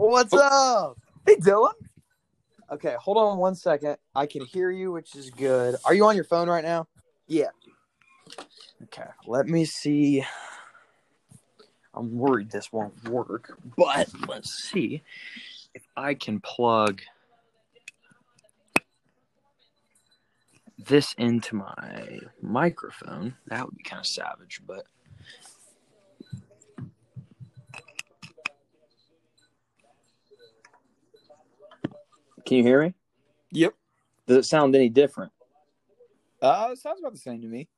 What's oh. up? Hey, Dylan. Okay, hold on one second. I can hear you, which is good. Are you on your phone right now? Yeah. Okay, let me see. I'm worried this won't work, but let's see if I can plug this into my microphone. That would be kind of savage, but Can you hear me? Yep. Does it sound any different? Uh, it sounds about the same to me.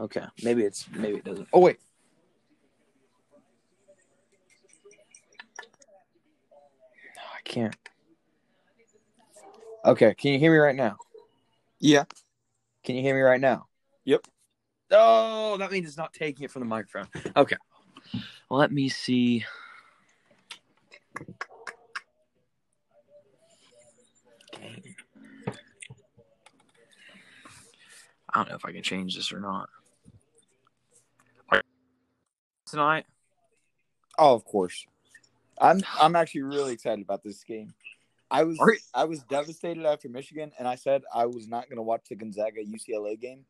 Okay, maybe it's maybe it doesn't. Oh wait. No, I can't. Okay, can you hear me right now? Yeah. Can you hear me right now? Yep. Oh, that means it's not taking it from the microphone. Okay. Let me see. I don't know if I can change this or not. Tonight? Oh, of course. I'm I'm actually really excited about this game. I was Are I was devastated after Michigan, and I said I was not going to watch the Gonzaga UCLA game.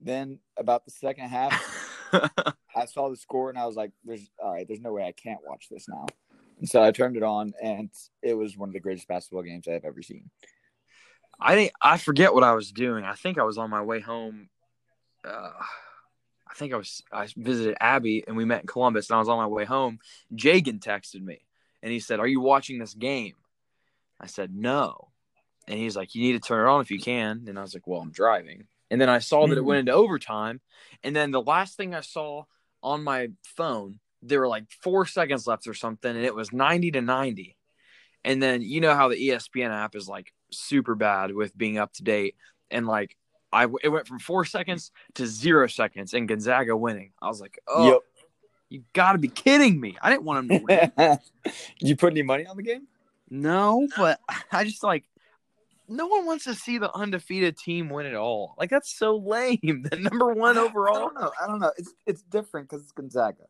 Then about the second half, I saw the score and I was like, "There's all right. There's no way I can't watch this now." And so I turned it on, and it was one of the greatest basketball games I've ever seen. I think I forget what I was doing. I think I was on my way home. Uh, I think I was I visited Abby and we met in Columbus, and I was on my way home. Jagan texted me and he said, "Are you watching this game?" I said, "No," and he's like, "You need to turn it on if you can." And I was like, "Well, I'm driving." And then I saw that it went into overtime, and then the last thing I saw on my phone, there were like four seconds left or something, and it was ninety to ninety. And then you know how the ESPN app is like super bad with being up to date, and like I it went from four seconds to zero seconds, and Gonzaga winning. I was like, oh, yep. you got to be kidding me! I didn't want him to win. You put any money on the game? no, but I just like no one wants to see the undefeated team win it all. Like that's so lame. The number one I overall. don't know. I don't know. It's it's different because it's Gonzaga.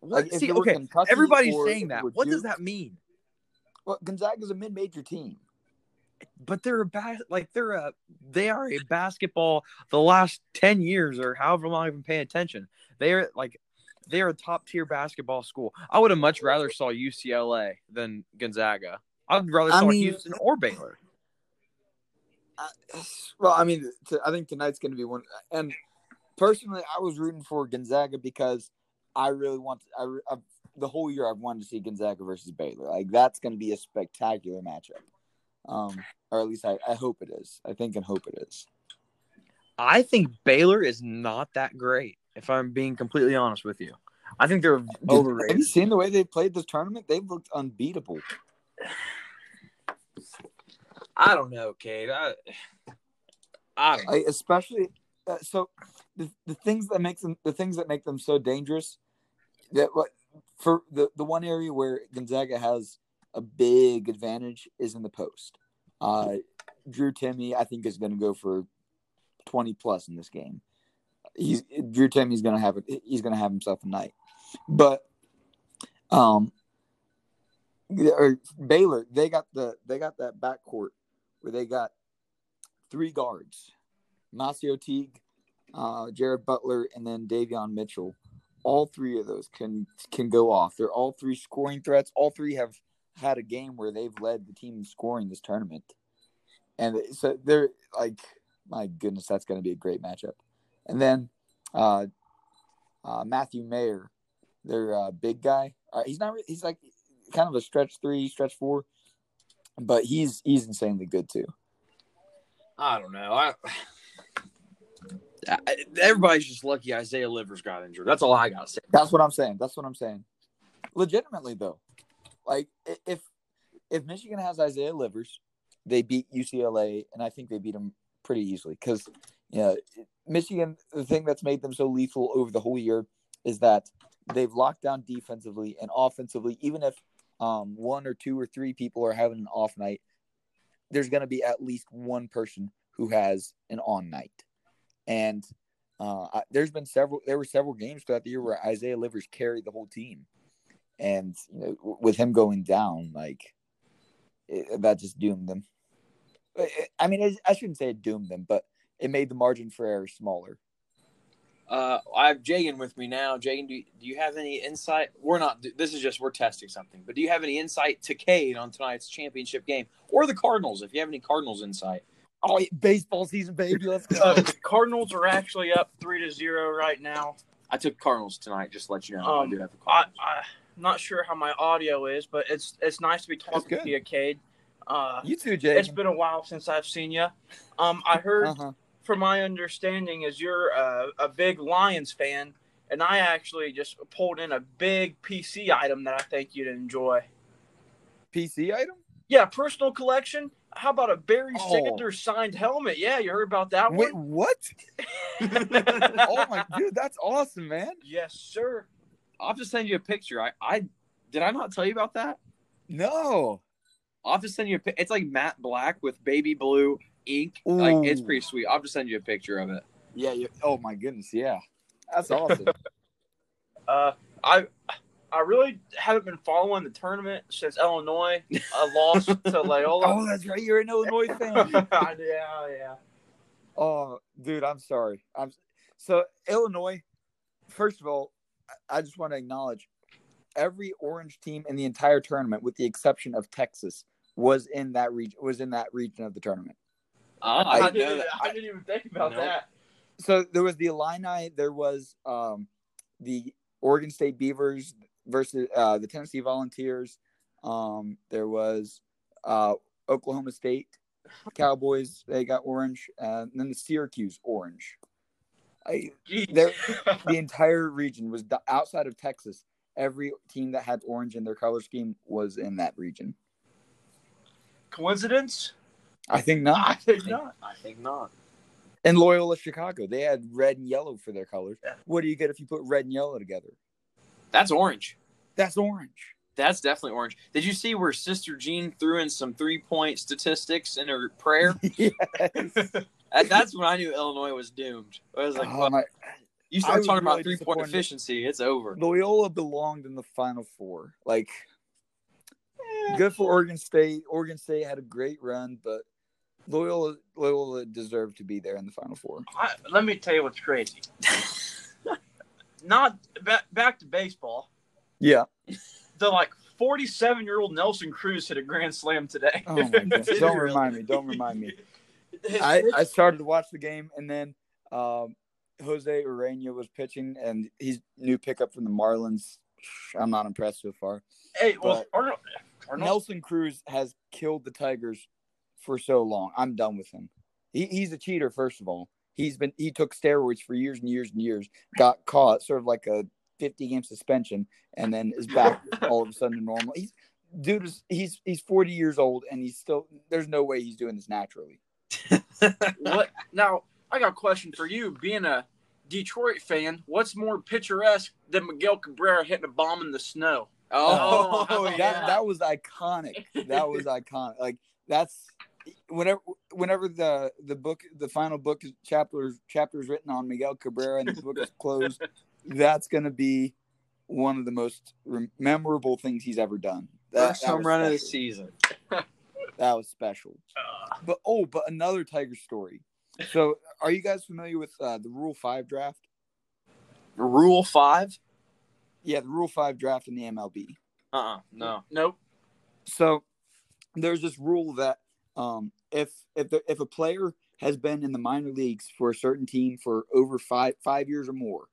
What? Like, see, okay, Kentucky everybody's saying that. What does that mean? Well, Gonzaga's a mid-major team. But they're a bas- like they're a they are a basketball the last 10 years or however long I've been paying attention. They're like they're a top tier basketball school. I would have much rather saw UCLA than Gonzaga. I'd rather I saw mean- Houston or Baylor. I, well, I mean, t I think tonight's going to be one. And personally, I was rooting for Gonzaga because I really want. I, I've, the whole year I've wanted to see Gonzaga versus Baylor. Like that's going to be a spectacular matchup. Um, or at least I, I hope it is. I think and hope it is. I think Baylor is not that great if I'm being completely honest with you. I think they're overrated. Have you seen the way they played this tournament? They've looked unbeatable. I don't know, Kate. I, I don't know. I, especially uh, so the, the things that makes them the things that make them so dangerous that what for the the one area where Gonzaga has a big advantage is in the post. Uh, Drew Timme, I think, is going to go for twenty plus in this game. He's Drew Timme's going to have it. He's going to have himself a night, but um, or Baylor, they got the they got that backcourt where they got three guards, MaCio Teague, uh, Jared Butler, and then Davion Mitchell. All three of those can can go off. They're all three scoring threats. All three have had a game where they've led the team in scoring this tournament, and so they're like, my goodness, that's going to be a great matchup. And then uh, uh, Matthew Mayer, their uh, big guy. Uh, he's not. He's like kind of a stretch three, stretch four, but he's he's insanely good too. I don't know. I, I everybody's just lucky Isaiah Livers got injured. That's all I gotta say. That's what I'm saying. That's what I'm saying. Legitimately though, like if if Michigan has Isaiah Livers, they beat UCLA, and I think they beat them pretty easily because you know Michigan. The thing that's made them so lethal over the whole year is that they've locked down defensively and offensively. Even if um, one or two or three people are having an off night, there's going to be at least one person who has an on night. And uh, there's been several. There were several games throughout the year where Isaiah Livers carried the whole team, and you know, with him going down, like it, that just doomed them. I- I mean, I- I shouldn't say it doomed them, but it made the margin for error smaller. Uh, I have Jagan with me now. Jagan, do you, do you have any insight? We're not. This is just we're testing something. But do you have any insight to Cade on tonight's championship game or the Cardinals? If you have any Cardinals insight, Oh, baseball season, baby, let's go. Uh, Cardinals are actually up three to zero right now. I took Cardinals tonight. Just to let you know, I Um, do have the I, Cardinals. Not sure how my audio is, but it's it's nice to be talking to you, Cade. Uh, you too, Jay. it's been a while since I've seen you. Um, I heard, Uh-huh. from my understanding, is you're uh, a big Lions fan, and I actually just pulled in a big PC item that I think you'd enjoy. PC item. Yeah, personal collection. How about a Barry Oh. Sanders signed helmet? Yeah, you heard about that Wait, one? what? oh my dude, that's awesome, man. yes, sir. I'll have to send you a picture. I, I did I not tell you about that? No. I'll have to send you a. pi- It's like matte black with baby blue ink. Like it's pretty sweet. I'll have to send you a picture of it. Yeah. You, oh my goodness. Yeah. That's awesome. Uh, I I really haven't been following the tournament since Illinois uh, lost to Loyola. oh, that's right. You're an Illinois fan. yeah, yeah. Oh, dude, I'm sorry. I'm so Illinois. First of all, I- I just want to acknowledge every orange team in the entire tournament, with the exception of Texas, was in that region. Was in that region of the tournament. Ah, I, I, didn't know didn't. I didn't even think about Nope. that. So there was the Illini. There was um, the Oregon State Beavers versus uh, the Tennessee Volunteers. Um, there was uh, Oklahoma State Cowboys. They got orange, uh, and then the Syracuse orange. I, There- the entire region was the, outside of Texas. Every team that had orange in their color scheme was in that region. Coincidence? I think not. I not. think I not. think, I think not. And Loyola Chicago, they had red and yellow for their colors. Yeah. What do you get if you put red and yellow together? That's orange. That's orange. That's definitely orange. Did you see where Sister Jean threw in some three point statistics in her prayer? yes. That's when I knew Illinois was doomed. I was like, Oh, well, my- you I start talking really about three point efficiency, it's over. Loyola belonged in the Final Four. Like, good for Oregon State. Oregon State had a great run, but Loyola Loyola deserved to be there in the Final Four. I, let me tell you what's crazy. Not back, back to baseball. Yeah. The like 47 year old Nelson Cruz hit a grand slam today. Oh my goodness. Don't remind me. Don't remind me. I, I started to watch the game, and then um, Jose Urena was pitching, and he's new pickup from the Marlins. I'm not impressed so far. hey, well, Arnold, Arnold, Nelson Cruz has killed the Tigers for so long. I'm done with him. He, he's a cheater, first of all. He's been he took steroids for years and years and years. Got caught, sort of like a 50 game suspension, and then is back all of a sudden to normal. He's dude is he's he's 40 years old, and he's still. There's no way he's doing this naturally. what? Now, I got a question for you. Being a Detroit fan, what's more picturesque than Miguel Cabrera hitting a bomb in the snow? Oh, Oh, that yeah. that was iconic. That was iconic. Like that's whenever whenever the the book the final book is chapters chapters written on Miguel Cabrera and the book is closed, that's gonna be one of the most rem- memorable things he's ever done. That, First home was run of the season. That was special. Uh, But oh, but another Tiger story. So, are you guys familiar with uh, the Rule Five draft? Rule five? Yeah, the Rule Five draft in the MLB. Uh uh no. nope. so there's this rule that um, if if the, if a player has been in the minor leagues for a certain team for over five five years or more,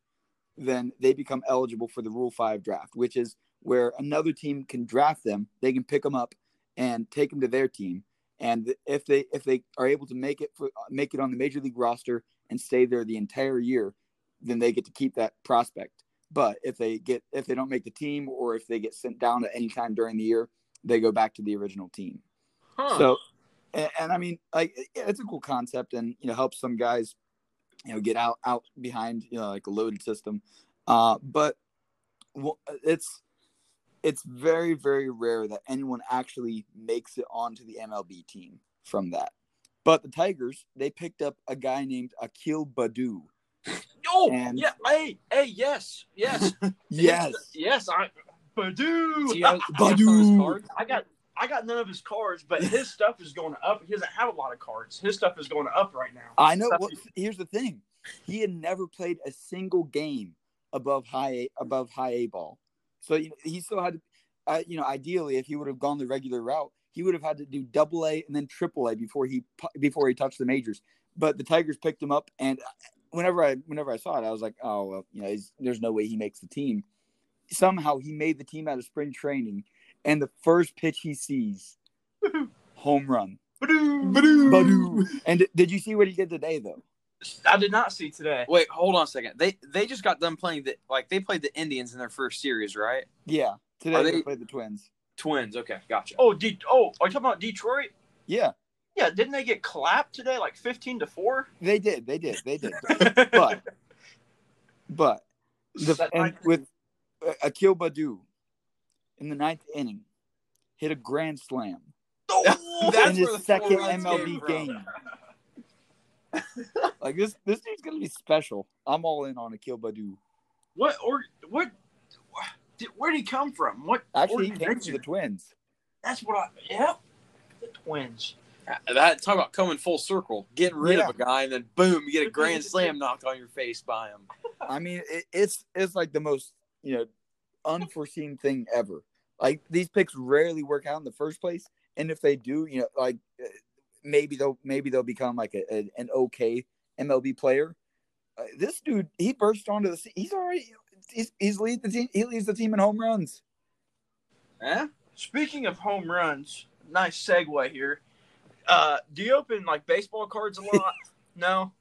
then they become eligible for the Rule Five draft, which is where another team can draft them. They can pick them up and take them to their team, and if they if they are able to make it for make it on the major league roster and stay there the entire year, then they get to keep that prospect. But if they get if they don't make the team or if they get sent down at any time during the year, they go back to the original team. Huh. So, and, and I mean, like, yeah, it's a cool concept, and you know, helps some guys, you know, get out out behind you know like a loaded system. Uh, but well, it's it's very very rare that anyone actually makes it onto the MLB team from that. But the Tigers, they picked up a guy named Akil Baddoo. oh, and- yeah. Hey, hey, yes, yes, Yes, yes. I Baddoo. See, I- I have some of his Baddoo. I got I got none of his cards, but his stuff is going up. He doesn't have a lot of cards. His stuff is going up right now. I know. Well, here's the thing: he had never played a single game above high A, above high A ball. So he still had, uh, you know, ideally, if he would have gone the regular route, he would have had to do double A and then triple A before he before he touched the majors. But the Tigers picked him up, and whenever I whenever I saw it, I was like, oh well, you know, there's no way he makes the team. Somehow he made the team out of spring training, and the first pitch he sees, home run. Baddoo. Baddoo. And d- did you see what he did today though? I did not see today. Wait, hold on a second. They they just got done playing the like they played the Indians in their first series, right? Yeah, today they, they- played the Twins. Twins. Okay, gotcha. Oh, De- oh, are you talking about Detroit? Yeah, Yeah, didn't they get clapped today, like fifteen to four? they did. They did. They did. But but the That- and with uh, Akil Baddoo in the ninth inning hit a grand slam That's in his the second MLB came game. Like this, this dude's gonna be special. I'm all in on Akil Baddoo. what or what? did- Where did he come from? What? Actually, he came from the Twins. That's what I. Yeah, the Twins. Uh, that talk about coming full circle, getting rid Yeah. of a guy, and then boom, you get a grand slam knocked on your face by him. I mean, it, it's it's like the most you know unforeseen thing ever. Like these picks rarely work out in the first place, and if they do, you know, like uh, maybe they'll maybe they'll become like a, a- an okay MLB player. Uh, this dude, he burst onto the scene. He's already he's he's lead the team. He leads the team in home runs. Eh? Speaking of home runs, nice segue here. Uh, do you open like baseball cards a lot? no.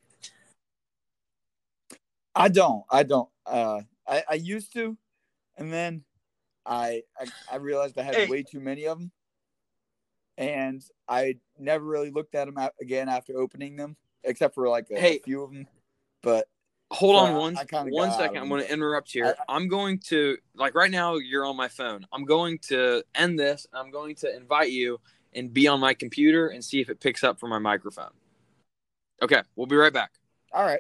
I don't. I don't. Uh, I I used to, and then I I, I realized I had Hey. way too many of them, and I never really looked at them again after opening them, except for like a, Hey. few of them. But Hold on I- one I one second. I'm going to interrupt here. I'm going to like right now. You're on my phone. I'm going to end this. I'm going to invite you and be on my computer and see if it picks up from my microphone. Okay, we'll be right back. all right,